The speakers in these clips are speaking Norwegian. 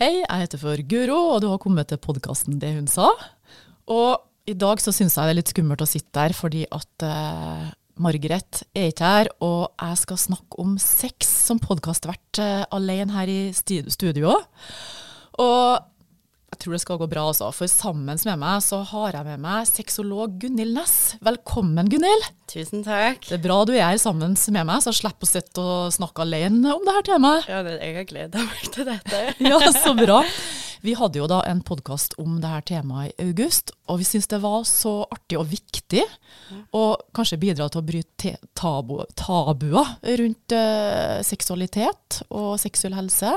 Hei, jeg heter for Guro, og du har kommet til podkasten Det hun sa. Og i dag så syns jeg det er litt skummelt å sitte der, fordi at eh, Margaret er ikke her, og jeg skal snakke om sex som podkastvert eh, alene her i studio. Og jeg tror det skal gå bra, altså. For sammen med meg så har jeg med meg sexolog Gunhild Næss. Velkommen, Gunhild. Tusen takk. Det er bra du er her sammen med meg, så jeg slipper å sitte og snakke alene om dette temaet. Ja, jeg har gleda meg til dette. Ja, så bra. Vi hadde jo da en podkast om dette temaet i august, og vi syntes det var så artig og viktig, og kanskje bidra til å bryte te- tabu, tabuer rundt uh, seksualitet og seksuell helse,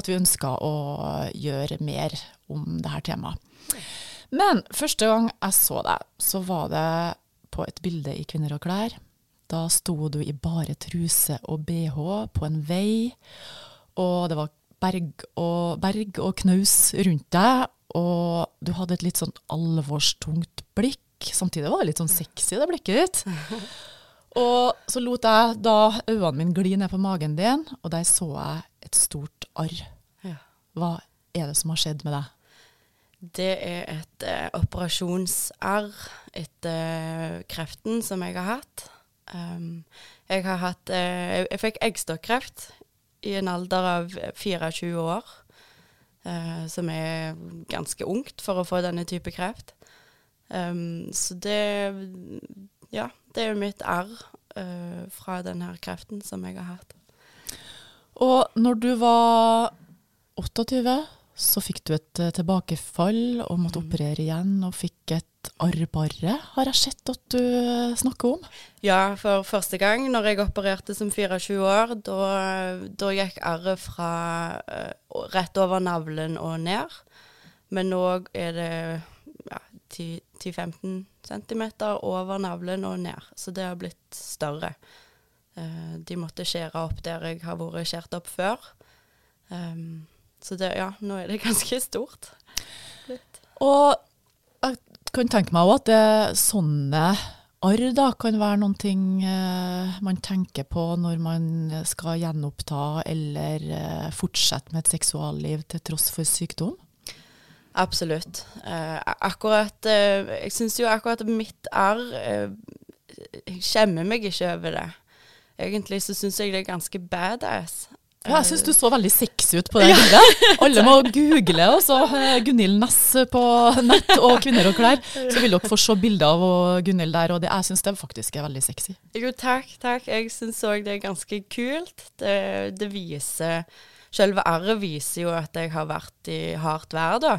at vi ønska å gjøre mer om dette temaet. Men første gang jeg så deg, så var det på et bilde i Kvinner og klær. Da sto du i bare truse og bh på en vei, og det var berg og, berg og knaus rundt deg, og du hadde et litt sånn alvorstungt blikk. Samtidig var det litt sånn sexy, det blikket ditt. Og så lot jeg da øynene mine gli ned på magen din, og der så jeg et stort arr. Hva er det som har skjedd med deg? Det er et eh, operasjonsarr etter kreften som jeg har hatt. Um, jeg har hatt eh, Jeg fikk eggstokkreft i en alder av 24 år, eh, som er ganske ungt for å få denne type kreft. Um, så det Ja, det er jo mitt arr uh, fra denne kreften som jeg har hatt. Og når du var 28, så fikk du et eh, tilbakefall og måtte operere igjen, og fikk et arrbarre, har jeg sett at du eh, snakker om. Ja, for første gang når jeg opererte som 24 år, da, da gikk arret fra eh, rett over navlen og ned. Men nå er det ja, 10-15 cm over navlen og ned, så det har blitt større. De måtte skjære opp der jeg har vært skjært opp før. Um, så det, ja, nå er det ganske stort. Litt. Og jeg kan tenke meg også at det, sånne arr da, kan være noen ting eh, man tenker på når man skal gjenoppta eller eh, fortsette med et seksualliv til tross for sykdom. Absolutt. Eh, akkurat eh, Jeg syns jo akkurat mitt arr eh, Jeg skjemmer meg ikke over det. Egentlig så syns jeg det er ganske badass. Ja, jeg syns du så veldig sexy ut på det bildet. Alle må google også eh, Gunhild Næss på nett og Kvinner og klær, så vil dere få se bilder av Gunhild der. Og det, jeg syns det faktisk er veldig sexy. Jo, takk, takk. Jeg syns òg det er ganske kult. Det, det viser Selve arret viser jo at jeg har vært i hardt vær, da.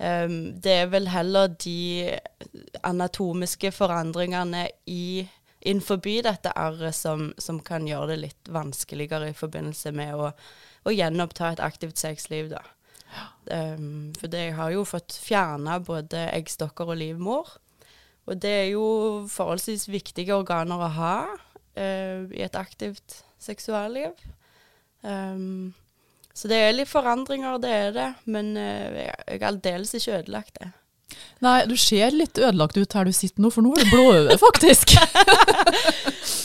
Um, det er vel heller de anatomiske forandringene i innenfor dette arret som, som kan gjøre det litt vanskeligere i forbindelse med å, å gjenoppta et aktivt sexliv, da. Um, for det, har jo fått fjerna både eggstokker og livmor. Og det er jo forholdsvis viktige organer å ha uh, i et aktivt seksualliv. Um, så det er litt forandringer, det er det. Men uh, jeg er aldeles ikke ødelagt det. Nei, du ser litt ødelagt ut her du sitter nå, for nå er det blåøye, faktisk.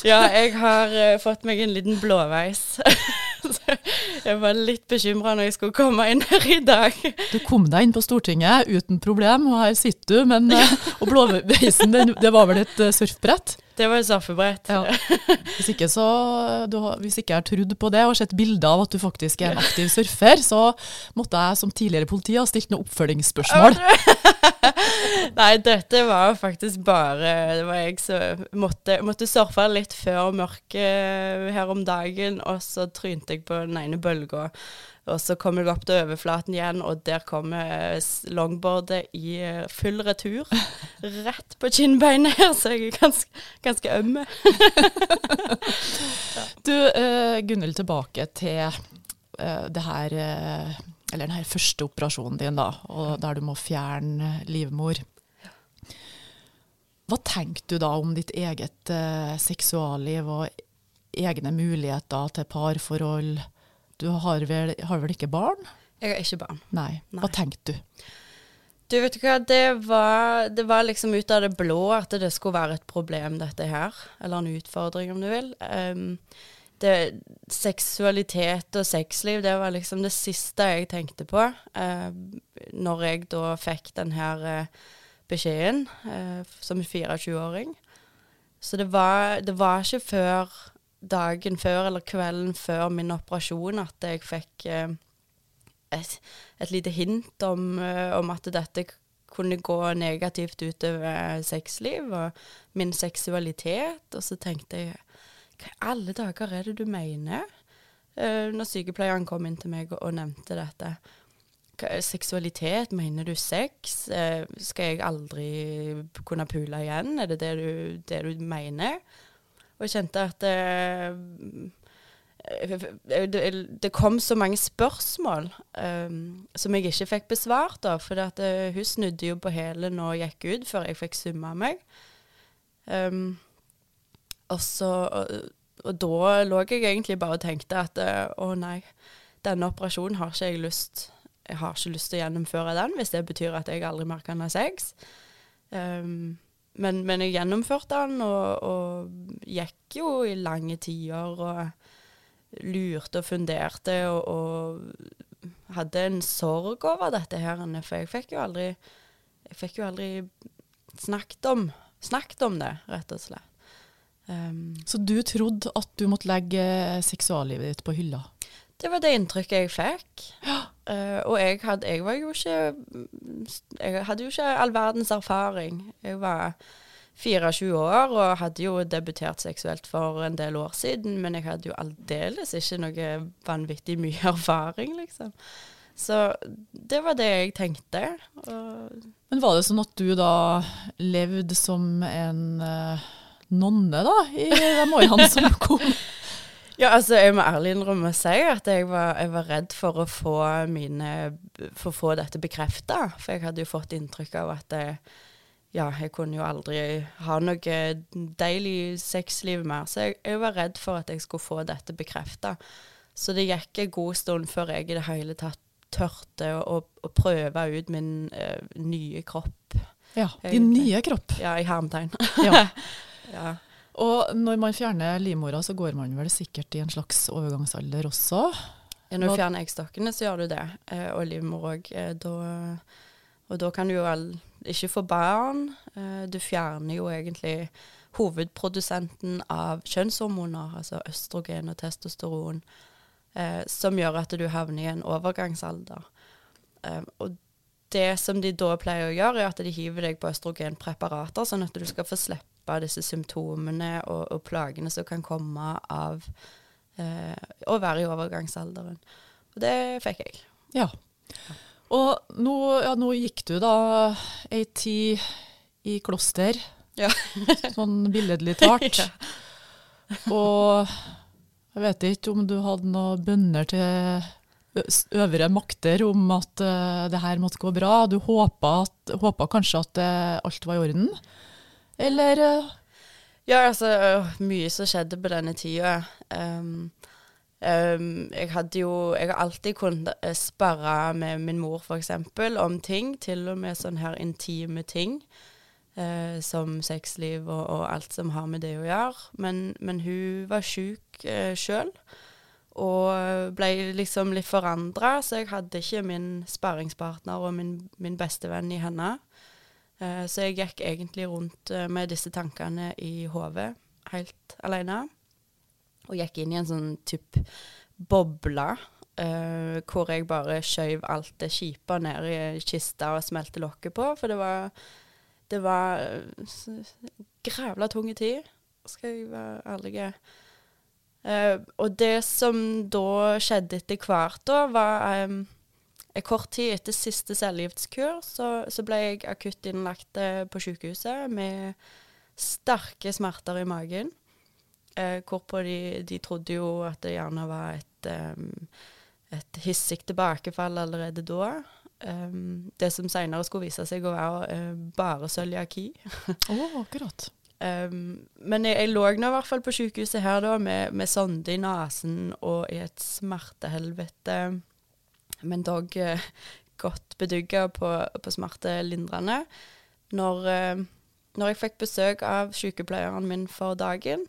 Ja, jeg har uh, fått meg en liten blåveis. Jeg var litt bekymra når jeg skulle komme inn her i dag. Du kom deg inn på Stortinget uten problem, og her sitter du, men uh, Og blåveisen, det, det var vel et uh, surfbrett? Det var straffebrett. Ja. Hvis ikke, så, du, har- hvis ikke jeg har trodd på det og sett bilder av at du faktisk er en aktiv surfer, så måtte jeg som tidligere politi ha stilt noen oppfølgingsspørsmål. Nei, dette var jo faktisk bare Det var jeg som måtte, måtte surfe litt før mørket her om dagen, og så trynte jeg på den ene bølga. Og så kommer du opp til overflaten igjen, og der kommer eh, longboardet i eh, full retur. Rett på kinnbeinet her, så jeg er ganske, ganske ømme. Du, uh, Gunhild, tilbake til uh, det her uh, Eller den her første operasjonen din, da, og der du må fjerne livmor. Hva tenker du da om ditt eget uh, seksualliv og egne muligheter til parforhold? Du har vel, har vel ikke barn? Jeg har ikke barn. Nei. Nei. Hva tenkte du? Du vet hva, det var, det var liksom ut av det blå at det skulle være et problem, dette her. Eller en utfordring, om du vil. Um, det, seksualitet og sexliv, det var liksom det siste jeg tenkte på Uh, når jeg da fikk den her uh, beskjeden uh, som 24-åring. Så det var, det var ikke før dagen før eller kvelden før min operasjon at jeg fikk eh, et, et, lite hint om, eh, om, at dette kunne gå negativt utover sexliv og min seksualitet. Og så tenkte jeg hva i alle dager er det du mener? Når sykepleieren kom inn til meg og, nevnte dette. Seksualitet, mener du sex? Skal jeg aldri kunne pule igjen? Er det det du, det du mener? Og jeg kjente at uh, det, det, kom så mange spørsmål um, som jeg ikke fikk besvart. da, For at, hun snudde jo på hælen og gikk ut før jeg fikk summa meg. Um, og så og, og, da lå jeg egentlig bare og tenkte at eh, å nei, denne operasjonen har ikke jeg lyst Jeg har ikke lyst til å gjennomføre den, hvis det betyr at jeg aldri mer kan ha sex. Um, men, men, jeg gjennomførte den, og, og, gikk jo i lange tider og lurte og funderte og, og hadde en sorg over dette her, for jeg fikk jo aldri jeg fikk jo aldri snakket om, snakket om det, rett og slett. Um, så du trodde at du måtte legge seksuallivet ditt på hylla? Det var det inntrykket jeg fikk. Ja. Uh, og jeg hadde, jeg var jo ikke Jeg hadde jo ikke all verdens erfaring. Jeg var 24 år og hadde jo debutert seksuelt for en del år siden, men jeg hadde jo aldeles ikke noe vanvittig mye erfaring, liksom. Så det var det jeg tenkte. men var det sånn at du da levde som en uh nonne, da, i de årene som kom? Ja, altså jeg må ærlig innrømme å si at jeg var, jeg var, redd for å få mine For å få dette bekrefta. For jeg hadde jo fått inntrykk av at jeg, ja, jeg kunne jo aldri ha noe deilig sexliv mer. Så jeg, jeg, var redd for at jeg skulle få dette bekrefta. Så det gikk en god stund før jeg i det hele tatt tørte å, å prøve ut min uh, nye kropp. Ja, din nye kropp. Ja, i hermetegn. ja. Ja. Og når man fjerner livmora, så går man vel sikkert i en slags overgangsalder også? Ja, når du fjerner eggstokkene, så gjør du det. Eh, og livmor òg. Eh, og da kan du jo ikke få barn. Eh, du fjerner jo egentlig hovedprodusenten av kjønnshormoner, altså østrogen og testosteron, eh, som gjør at du havner i en overgangsalder. Eh, og det som de da pleier å gjøre, er at de hiver deg på østrogenpreparater, sånn at du skal få slippe dempe disse symptomene og, og plagene som kan komme av eh, å være i overgangsalderen. Og det fikk jeg. Ja. Og nå, ja, nå gikk du da ei tid i kloster, ja. sånn billedlig talt. ja. Og jeg vet ikke om du hadde noen bønner til øvre makter om at uh, det her måtte gå bra. Du håpa, at, håpa kanskje at uh, alt var i orden? Eller uh... Ja, altså Mye som skjedde på denne tida. Um, um, jeg hadde jo Jeg har alltid kunnet eh, sparre med min mor, f.eks., om ting. Til og med sånne her intime ting. Uh, som sexliv og, og, alt som har med det å gjøre. Men, men hun var sjuk uh, sjøl. Og ble liksom litt forandra, så jeg hadde ikke min sparringspartner og min, min bestevenn i henne. Uh, så jeg gikk egentlig rundt uh, med disse tankene i hodet helt alene. Og gikk inn i en sånn type boble uh, hvor jeg bare skjøv alt det kjipe ned i kista og smelte lokket på. For det var Det var grævla tung tid, skal jeg være ærlig. og det som da skjedde etter hvert, da, var um, Kort tid etter siste cellegiftkur så, så, ble jeg akutt innlagt eh, på sykehuset med sterke smerter i magen. Eh, hvorpå de, de, trodde jo at det gjerne var et, um, et hissig tilbakefall allerede da. Um, det som senere skulle vise seg å være uh, bare cøliaki. oh, akkurat. Um, men jeg, jeg lå nå i hvert fall på sykehuset her da med, med sonde i nesen og i et smertehelvete men dog eh, godt bedugga på, på smertelindrende. Når, eh, når, jeg fikk besøk av sykepleieren min for dagen,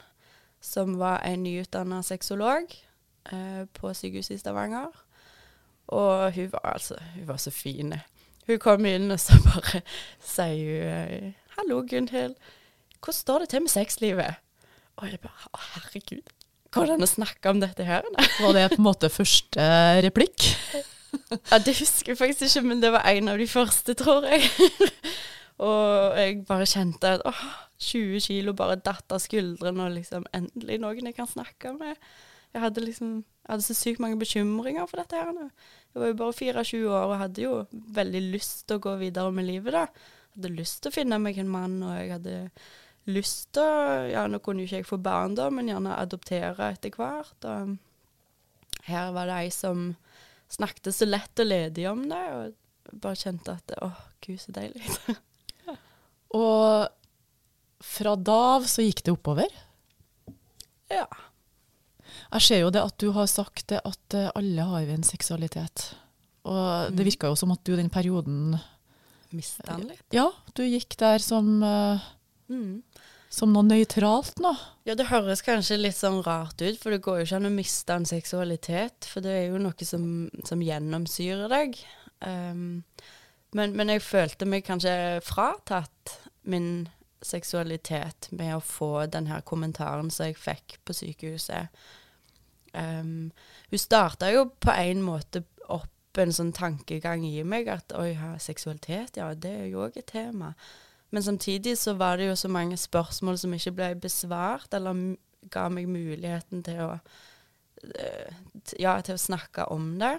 som var en nyutdanna sexolog eh, på sykehuset i Stavanger. Og hun var altså Hun var så fin. Hun kom inn, og så bare sier hun eh, 'Hallo, Gunhild. Hvordan står det til med sexlivet?' Og jeg bare 'Å, herregud. Går det an å snakke om dette her?' Var det på en måte første replikk? Ja, Det husker jeg faktisk ikke, men det var en av de første, tror jeg. og jeg bare kjente at åh, 20 kilo bare datt av skuldrene, og liksom endelig noen jeg kan snakke med. Jeg hadde liksom jeg hadde så sykt mange bekymringer for dette her. nå. Jeg var jo bare 24 år og hadde jo veldig lyst til å gå videre med livet, da. Jeg hadde lyst til å finne meg en mann, og jeg hadde lyst til Ja, nå kunne jo ikke jeg få barn da, men gjerne adoptere etter hvert. Og her var det ei som snakket så lett og ledig om det, og bare kjente at åh, gud, så deilig. Og fra da av så gikk det oppover. ja. Jeg ser jo det at du har sagt det at eh, alle har vi en seksualitet. Og det Mm. virka jo som at du den perioden Mista den litt. Ja, du gikk der som, uh, Mm. Som noe nøytralt nå. Ja, det høres kanskje litt sånn rart ut, for det går jo ikke an å miste en seksualitet, for det er jo noe som, som gjennomsyrer deg. Um, men, men jeg følte meg kanskje fratatt min seksualitet med å få den her kommentaren som jeg fikk på sykehuset. Um, hun starta jo på en måte opp en sånn tankegang i meg at oi, ja, seksualitet, ja, det er jo òg et tema. Men samtidig så var det jo så mange spørsmål som ikke ble besvart, eller ga meg muligheten til å eh, Ja, til å snakke om det.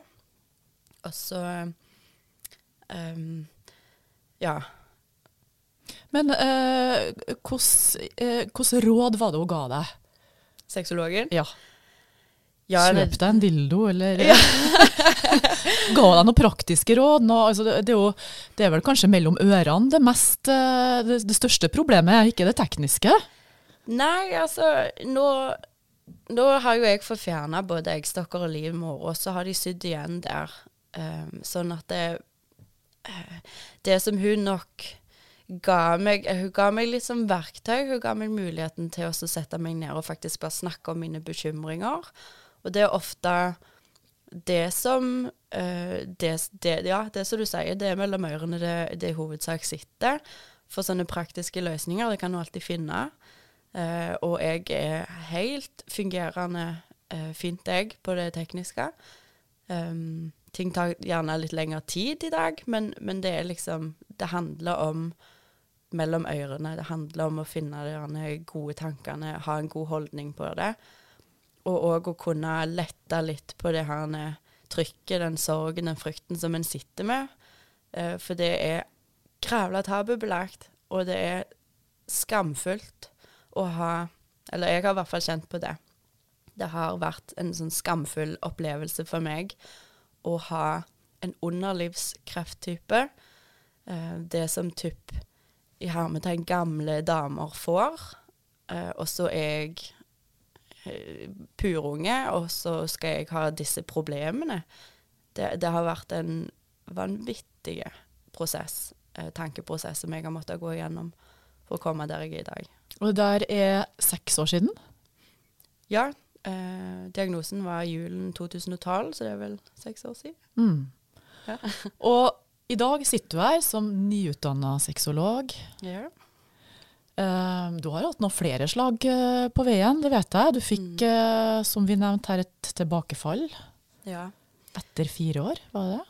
Og så um, Ja. Men hvilke hvordan uh, råd var det hun ga deg? Sexologen. Ja. Ja, Kjøp deg en dildo, eller Ga deg noen praktiske råd? Nå, altså det, det, er jo, det er vel kanskje mellom ørene det mest eh, det, det største problemet, ikke det tekniske? Nei, altså nå, nå har jo jeg forfjerna både eggstokker og livmor, og så har de sydd igjen der. Um, sånn at det eh, Det som hun nok ga meg Hun ga meg litt som verktøy. Hun ga meg muligheten til å sette meg ned og faktisk bare snakke om mine bekymringer. Og det er ofte det som uh, det, det, Ja, det som du sier, det er mellom ørene det, det i hovedsak sitter. For sånne praktiske løsninger, det kan du alltid finne. Uh, og jeg er helt fungerende uh, fint, jeg, på det tekniske. Um, ting tar gjerne litt lengre tid i dag, men, men det er liksom Det handler om mellom ørene. Det handler om å finne de gode tankene, ha en god holdning på det. Og òg å kunne lette litt på det her trykket, den sorgen, den frykten som en sitter med. Eh, for det er krævla tabubelagt, og det er skamfullt å ha Eller jeg har i hvert fall kjent på det. Det har vært en sånn skamfull opplevelse for meg å ha en underlivskrefttype. Eh, det som typ i hermetegn gamle damer får. Eh, og så er jeg purunge, og så skal jeg ha disse problemene. Det, det har vært en vanvittig prosess, eh, tankeprosess, som jeg har måttet gå igjennom for å komme der jeg er i dag. Og det der er seks år siden. Ja, eh, diagnosen var julen 2012, så det er vel seks år siden. Mm. Ja. Og i dag sitter du her som nyutdanna sexolog. Ja. Eh, du har hatt noen flere slag eh, på veien, det vet jeg. Du fikk, mm. som vi nevnte her, et tilbakefall ja. etter fire år, var det det?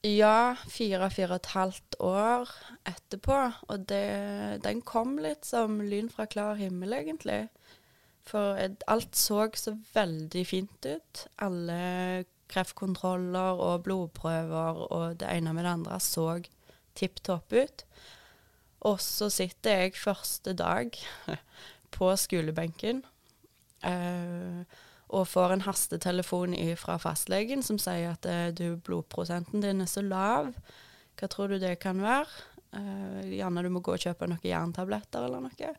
Ja, fire, fire og et halvt år etterpå. Og det, den kom litt som lyn fra klar himmel, egentlig. For alt så så veldig fint ut. Alle kreftkontroller og blodprøver og det ene med det andre så tipp topp ut. Og så sitter jeg første dag på skolebenken eh, og får en hastetelefon fra fastlegen som sier at eh, du, blodprosenten din er så lav. Hva tror du det kan være? Eh, gjerne du må gå og kjøpe noen jerntabletter eller noe.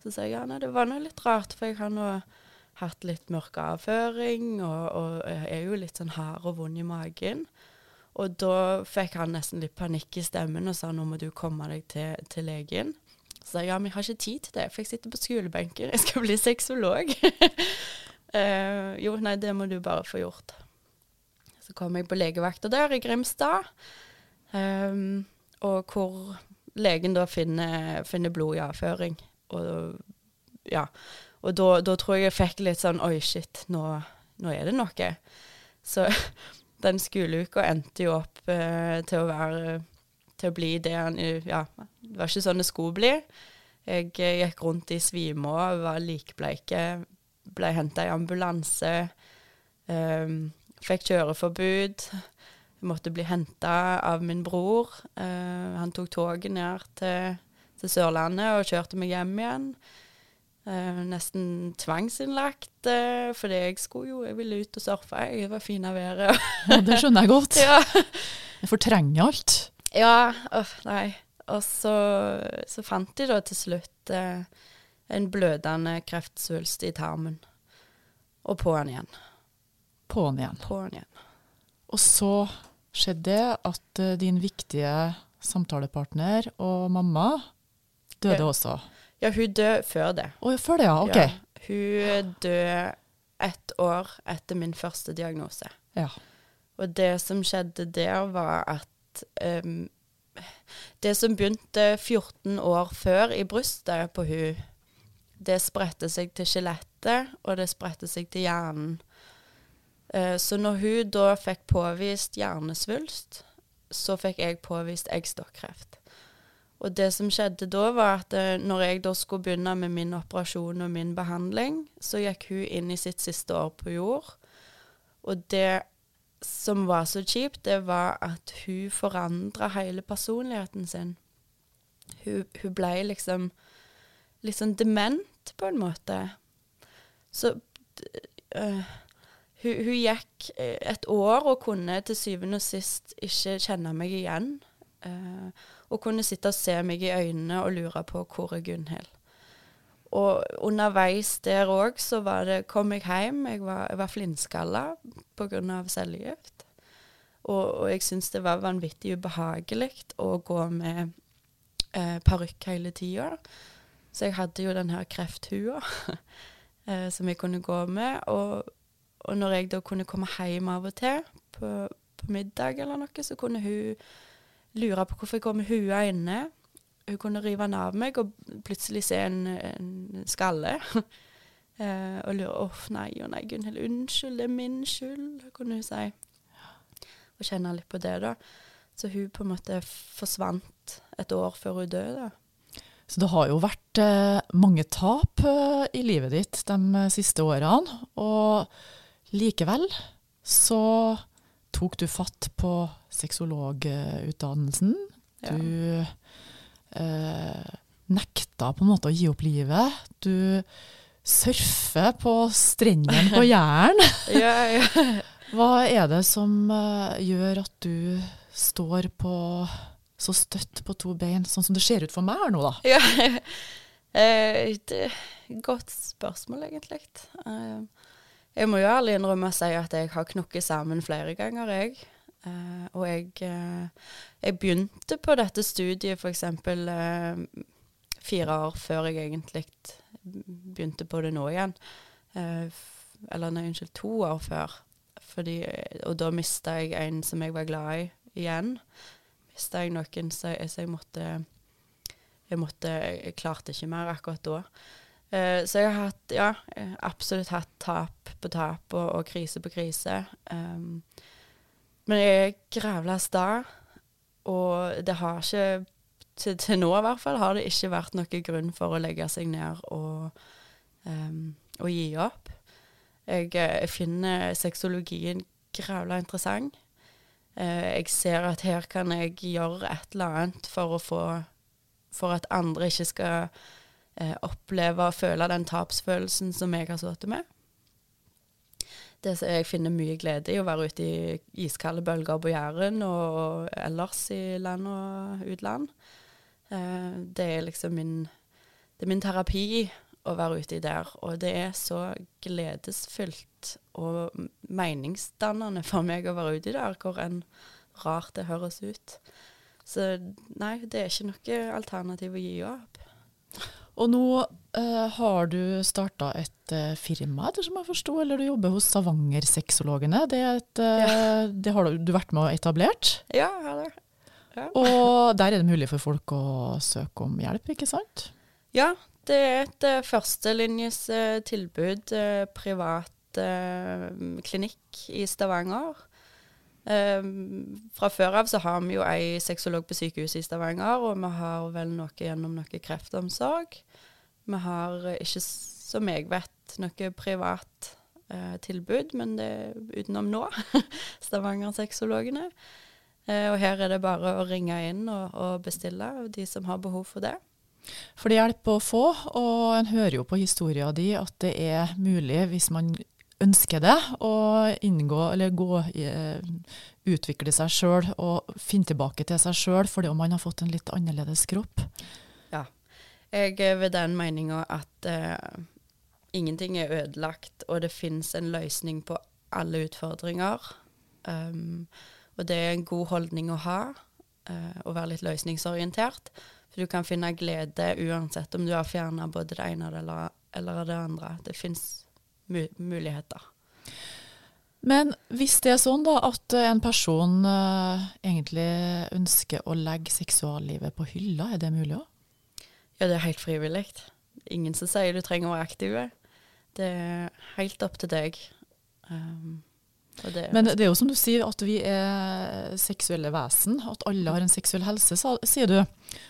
Så sier jeg nei, det var nå litt rart, for jeg har nå hatt litt mørk avføring og, og er jo litt sånn hard og vond i magen. Og da fikk han nesten litt panikk i stemmen og sa nå må du komme deg til, til legen. Så sa jeg ja, men jeg har ikke tid til det, for jeg sitter på skolebenken, jeg skal bli sexolog. uh, jo, nei, det må du bare få gjort. Så kom jeg på legevakta der i Grimstad, um, og hvor legen da finner, finner blod i avføring. Og ja, og da, da tror jeg jeg fikk litt sånn Oi, shit, nå, nå er det noe. Så den skoleuka endte jo opp eh, til å være Til å bli det han Ja, det var ikke sånn det skulle bli. Jeg eh, gikk rundt i svime og var likbleike. Ble henta i ambulanse. eh, fikk kjøreforbud. Jeg måtte bli henta av min bror. Eh, han tok toget ned til, til Sørlandet og kjørte meg hjem igjen. Eh, nesten tvangsinnlagt, eh, fordi jeg skulle jo Jeg ville ut og surfe. Jeg var fin av været. Ja, det skjønner jeg godt. ja. Jeg fortrenger alt. ja øh, nei. Og så, så fant de da til slutt eh, en blødende kreftsvulst i tarmen. Og på han igjen. På'n igjen. På han igjen. Og så skjedde det at din viktige samtalepartner og mamma døde Ja. også. Ja, hun døde før det. Å, før det, ja. OK. Ja, hun døde ett år etter min første diagnose. Ja. Og det som skjedde der, var at um, Det som begynte 14 år før i brystet på hun, det spredte seg til skjelettet, og det spredte seg til hjernen. Eh, så når hun da fikk påvist hjernesvulst, så fikk jeg påvist eggstokkreft. Og det som skjedde da, var at eh, når jeg da skulle begynne med min operasjon og min behandling, så gikk hun inn i sitt siste år på jord. Og det som var så kjipt, det var at hun forandra hele personligheten sin. Hun, hun ble liksom litt sånn dement, på en måte. Så øh, hun, hun gikk eh, et år og kunne til syvende og sist ikke kjenne meg igjen. eh, og kunne sitte og se meg i øynene og lure på hvor er Gunhild. Og underveis der òg så det, kom jeg hjem, jeg var, jeg var flintskalla pga. cellegift. Og, og jeg syntes det var vanvittig ubehagelig å gå med eh, parykk hele tida. Så jeg hadde jo den her krefthua eh, som jeg kunne gå med. Og, og når jeg da kunne komme hjem av og til på, på middag eller noe, så kunne hun lure på hvorfor jeg går med hua inne. Hun kunne rive den av meg og plutselig se en, en skalle. uh, og lure 'Å nei, å nei, Gunhild, unnskyld, det er min skyld', kunne hun si. Og kjenne litt på det, da. Så hun på en måte forsvant et år før hun døde. Så det har jo vært eh, mange tap eh, i livet ditt de siste årene. Og likevel så tok du fatt på sexologutdannelsen. Ja. Du eh, nekta på en måte å gi opp livet. Du surfer på strendene på Jæren. ja, ja. Hva er det som eh, gjør at du står på så støtt på to bein, sånn som det ser ut for meg her nå, da? ja. Eh, det er et godt spørsmål, egentlig. Eh, jeg må jo ærlig innrømme å si at jeg har knukket sammen flere ganger, jeg. Eh, og jeg, uh, jeg begynte på dette studiet f.eks. Uh, fire år før jeg egentlig begynte på det nå igjen. Uh, eller nei, unnskyld, to år før. Fordi, og da mista jeg en som jeg var glad i, igjen. Mista jeg noen, så jeg, så jeg måtte jeg måtte Jeg klarte ikke mer akkurat da. Uh, så jeg har hatt, ja, absolutt hatt tap på tap og, og krise på krise. Um, men jeg er grævla sta, og det har ikke til, til nå i hvert fall har det ikke vært noen grunn for å legge seg ned og, um, og gi opp. Jeg, eh, jeg finner sexologien grævla interessant. Uh, jeg ser at her kan jeg gjøre et eller annet for å få For at andre ikke skal uh, oppleve og føle den tapsfølelsen som jeg har sittet med. Det som jeg finner mye glede i å være ute i iskalde bølger på Jæren og ellers i land og utland. Eh, det er liksom min, det er min terapi å være uti der. Og det er så gledesfylt og meningsdannende for meg å være uti der, hvor enn rart det høres ut. Så nei, det er ikke noe alternativ å gi opp. Og nå eh, har du starta et eh, firma, ettersom jeg forsto, eller du jobber hos Stavanger-sexologene. Det, et, eh, det har du, du vært med og etablert. Ja, jeg har det. Ja. Og der er det mulig for folk å søke om hjelp, ikke sant? Ja, det er et uh, førstelinjes eh, tilbud, eh, privat eh, klinikk i Stavanger. Eh, fra før av så har vi jo ei sexolog på sykehuset i Stavanger, og vi har vel noe gjennom noe kreftomsorg. Vi har ikke, som jeg vet, noe privat eh, tilbud, men det er utenom nå. Stavanger-sexologene. Eh, og her er det bare å ringe inn og, og bestille, de som har behov for det. For det hjelper å få, og en hører jo på historien din at det er mulig, hvis man ønsker det, å inngå eller gå i, eh, utvikle seg sjøl og finne tilbake til seg sjøl fordi om man har fått en litt annerledes kropp. Ja. Jeg er ved den meninga at eh, ingenting er ødelagt, og det finnes en løsning på alle utfordringer. Um, og det er en god holdning å ha, uh, å være litt løsningsorientert. For du kan finne glede uansett om du har fjerna både det ene eller, det andre. Det fins mu muligheter. Men hvis det er sånn da at en person uh, egentlig ønsker å legge seksuallivet på hylla, er det mulig òg? Ja, det er helt frivillig. Ingen som sier du trenger å være aktiv. Det er helt opp til deg. Um, det, Men det er jo som du sier, at vi er seksuelle vesen. At alle har en seksuell helse, sier du.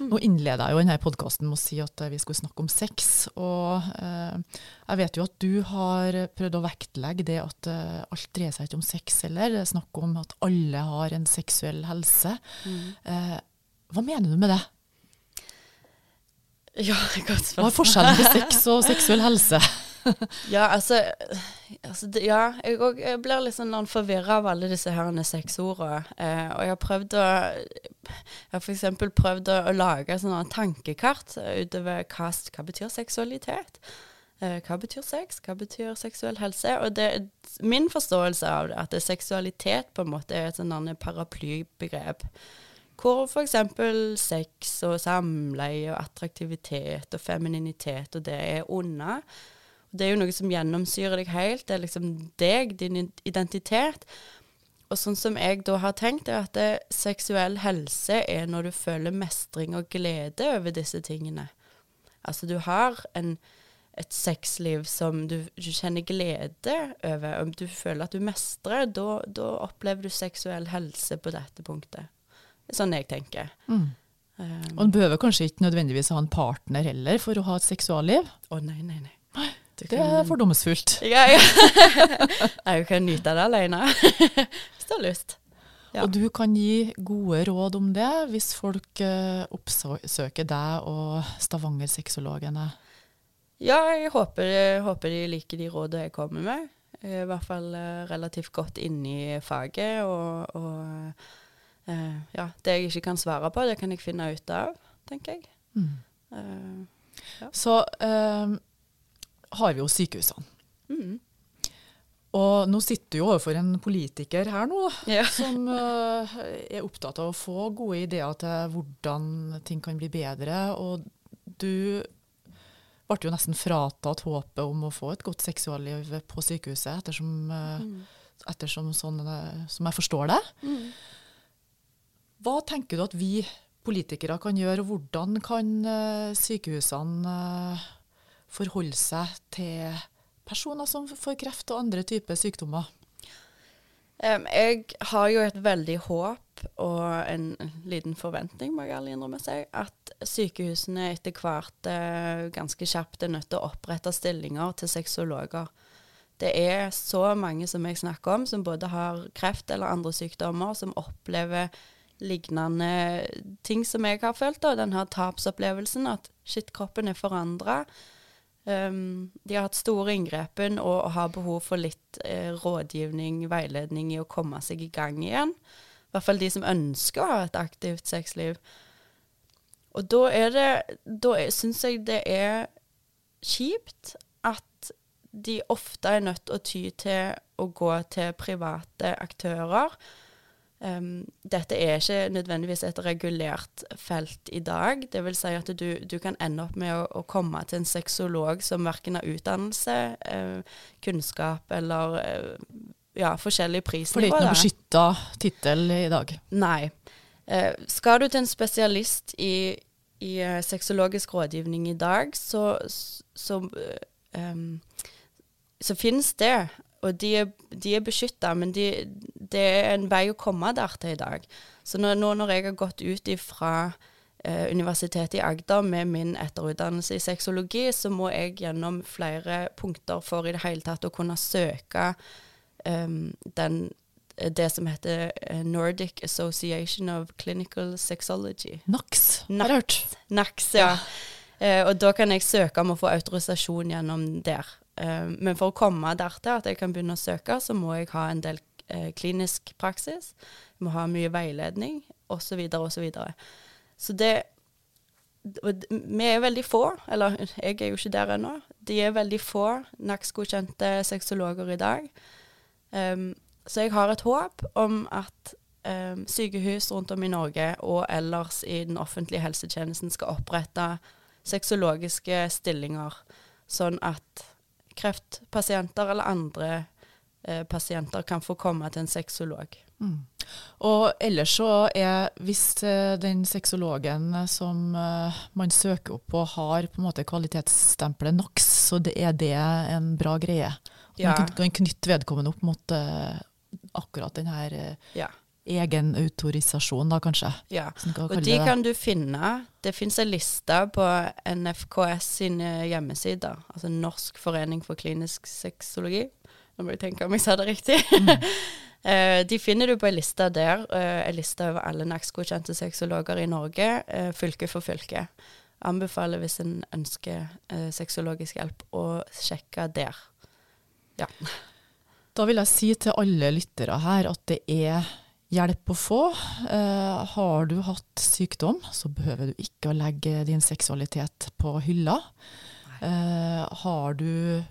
Nå innleder jeg jo denne podkasten med å si at eh, vi skulle snakke om sex. Og eh, jeg vet jo at du har prøvd å vektlegge det at eh, alt dreier seg ikke om sex heller. Det er snakk om at alle har en seksuell helse. Mm. Eh, hva mener du med det? Ja, godt Hva er forskjellen på sex og seksuell helse? Ja, altså, altså det, Ja, jeg, jeg blir litt sånn forvirra av alle disse her sexordene. Eh, og jeg har prøvd å Jeg har f.eks. prøvd å, å lage sånne tankekart utover hva, hva betyr seksualitet. Eh, hva betyr sex? Hva betyr seksuell helse? Og det, min forståelse av det, at det, seksualitet på en måte er et sånn paraplybegrep. Hvor f.eks. sex og samleie og attraktivitet og femininitet og det er unna. Det er jo noe som gjennomsyrer deg helt. Det er liksom deg, din identitet. Og sånn som jeg da har tenkt, er at det, seksuell helse er når du føler mestring og glede over disse tingene. Altså du har en, et sexliv som du, du kjenner glede over, og du føler at du mestrer, da, da opplever du seksuell helse på dette punktet. Det er sånn jeg tenker. Mm. Um, Og du behøver kanskje ikke nødvendigvis ha en partner heller for å ha et seksualliv. Å nei, nei, nei. Det er fordomsfullt. Ja, ja. jeg kan nyte det alene. Hvis du har lyst. Ja. Og du kan gi gode råd om det hvis folk eh, oppsøker deg og Stavanger-sexologene. Ja, jeg håper, jeg håper de liker de rådene jeg kommer med. Jeg er i hvert fall eh, relativt godt inne i faget, og, og eh, ja, det jeg ikke kan svare på, det kan jeg finne ut av, tenker jeg. Mm. Ja. Så eh, har vi jo sykehusene. mm. Og nå sitter du jo overfor en politiker her nå, Ja. som uh, er opptatt av å få gode ideer til hvordan ting kan bli bedre. Og du ble jo nesten fratatt håpet om å få et godt seksualliv på sykehuset, ettersom, uh, Mm. ettersom sånn, eh, som jeg forstår det. Mm. Hva tenker du at vi politikere kan gjøre, og hvordan kan eh, sykehusene eh, forholde seg til personer som får kreft og andre typer sykdommer? Um, jeg har jo et veldig håp og en liten forventning, må jeg ærlig innrømme seg, at sykehusene etter hvert uh, ganske kjapt er nødt til å opprette stillinger til sexologer. Det er så mange som jeg snakker om, som både har kreft eller andre sykdommer, som opplever lignende ting som jeg har følt. og Den her tapsopplevelsen, at shit, kroppen er forandra. Um, de har hatt store inngrepen og, har behov for litt eh, rådgivning, veiledning i å komme seg i gang igjen. I hvert fall de som ønsker å ha et aktivt sexliv. Og da er det Da syns jeg det er kjipt at de ofte er nødt å ty til å gå til private aktører. Um, dette er ikke nødvendigvis et regulert felt i dag. Det vil si at du, du kan ende opp med å, å, komme til en sexolog som verken har utdannelse, uh, kunnskap eller uh, ja, forskjellig prisnivåer. For det er ikke noe beskytta tittel i dag? Nei. Uh, skal du til en spesialist i, i sexologisk rådgivning i dag, så, så, um, så finnes det og de er, de er beskytta, men de, det er en vei å komme der til i dag. Så nå, når jeg har gått ut fra eh, Universitetet i Agder med min etterutdannelse i sexologi, så må jeg gjennom flere punkter for i det hele tatt å kunne søke um, den, det som heter eh, Nordic Association of Clinical Sexology. NAX, har jeg hørt. NAX, ja. Eh, og da kan jeg søke om å få autorisasjon gjennom der. Uh, men for å komme dertil at jeg kan begynne å søke, så må jeg ha en del uh, klinisk praksis. Jeg må ha mye veiledning, osv., osv. Så, videre, og så, så det Vi er veldig få, eller jeg er jo ikke der ennå. De er veldig få NAX-godkjente sexologer i dag. Um, så jeg har et håp om at um, sykehus rundt om i Norge og ellers i den offentlige helsetjenesten skal opprette sexologiske stillinger, sånn at kreftpasienter eller andre eh, pasienter kan få komme til en sexolog. Mm. Og ellers så er, hvis eh, den sexologen som uh, man søker opp på har på en måte kvalitetsstempelet NOx, så det er det en bra greie. Ja. Man kan knytte vedkommende opp mot akkurat den her uh, ja egen autorisasjon, da kanskje. Ja, og de det. kan du finne. Det fins en liste på NFKS sine hjemmesider, altså Norsk forening for klinisk sexologi. Nå må jeg tenke om jeg sa det riktig. Mm. uh, de finner du på ei liste der, uh, en liste over alle NAX-godkjente sexologer i Norge, fylke for fylke. Anbefaler hvis en ønsker sexologisk hjelp, å sjekke der. Ja. Da vil jeg si til alle lyttere her at det er hjelp å få. Uh, har du hatt sykdom, så behøver du ikke å legge din seksualitet på hylla. Uh, har du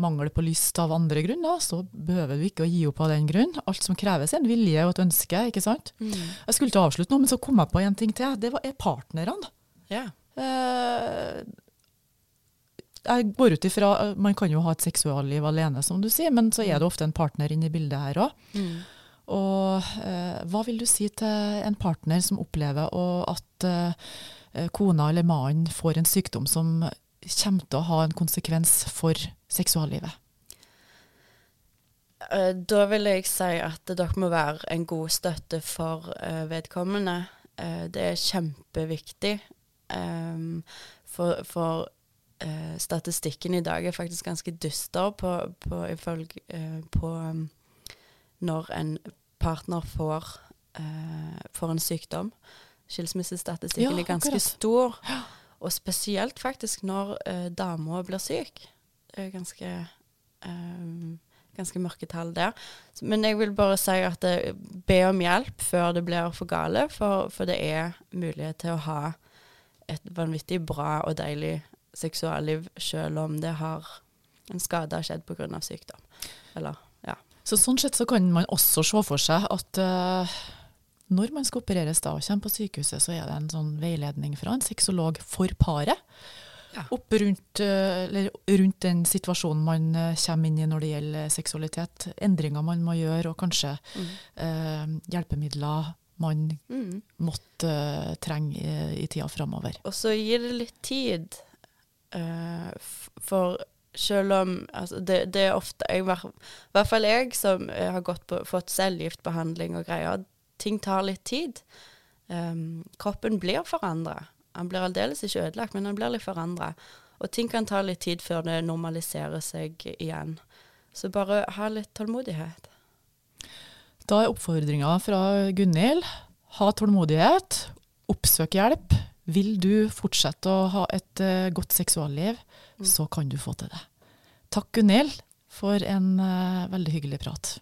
mangel på lyst av andre grunner, så behøver du ikke å gi opp av den grunn. Alt som kreves, er en vilje og et ønske. ikke sant? Mm. Jeg skulle til å avslutte nå, men så kom jeg på en ting til. Det var, er partnerne. Yeah. Uh, jeg går ut ifra, Man kan jo ha et seksualliv alene, som du sier, men så er det ofte en partner inne i bildet her òg. Mm. Og eh, hva vil du si til en partner som opplever at eh, kona eller mannen får en sykdom som kommer til å ha en konsekvens for seksuallivet? Eh, da vil jeg si at dere må være en god støtte for uh, vedkommende. Uh, det er kjempeviktig. Um, for, for uh, statistikken i dag er faktisk ganske dyster på, på, ifølge, på um, når en partner får, uh, får en sykdom. Skilsmissestatistikken ja, er ganske akkurat. stor. Og spesielt faktisk når uh, dama blir syk. Det er ganske, um, ganske mørke tall der. Men jeg vil bare si at det, be om hjelp før det blir for gale, for, for det er mulighet til å ha et vanvittig bra og deilig seksualliv selv om det har en skade har skjedd pga. sykdom. Eller så Sånn sett så kan man også se for seg at uh, når man skal opereres da og kommer på sykehuset, så er det en sånn veiledning fra en sexolog for paret. Ja. Opp rundt, uh, rundt, den situasjonen man uh, kommer inn i når det gjelder seksualitet. Endringer man må gjøre, og kanskje mm. hjelpemidler man mm. måtte trenge i, i tida framover. Og så gir det litt tid. for selv om altså det, det, er ofte jeg, I hvert fall jeg som har på, fått cellegiftbehandling og greier. Ting tar litt tid. Um, kroppen blir forandra. Han blir aldeles ikke ødelagt, men han blir litt forandra. Og ting kan ta litt tid før det normaliserer seg igjen. Så bare ha litt tålmodighet. Da er oppfordringa fra Gunhild ha tålmodighet, oppsøk hjelp. Vil du fortsette å ha et uh, godt seksualliv. Så kan du få til det. Takk, Gunhild, for en uh, veldig hyggelig prat.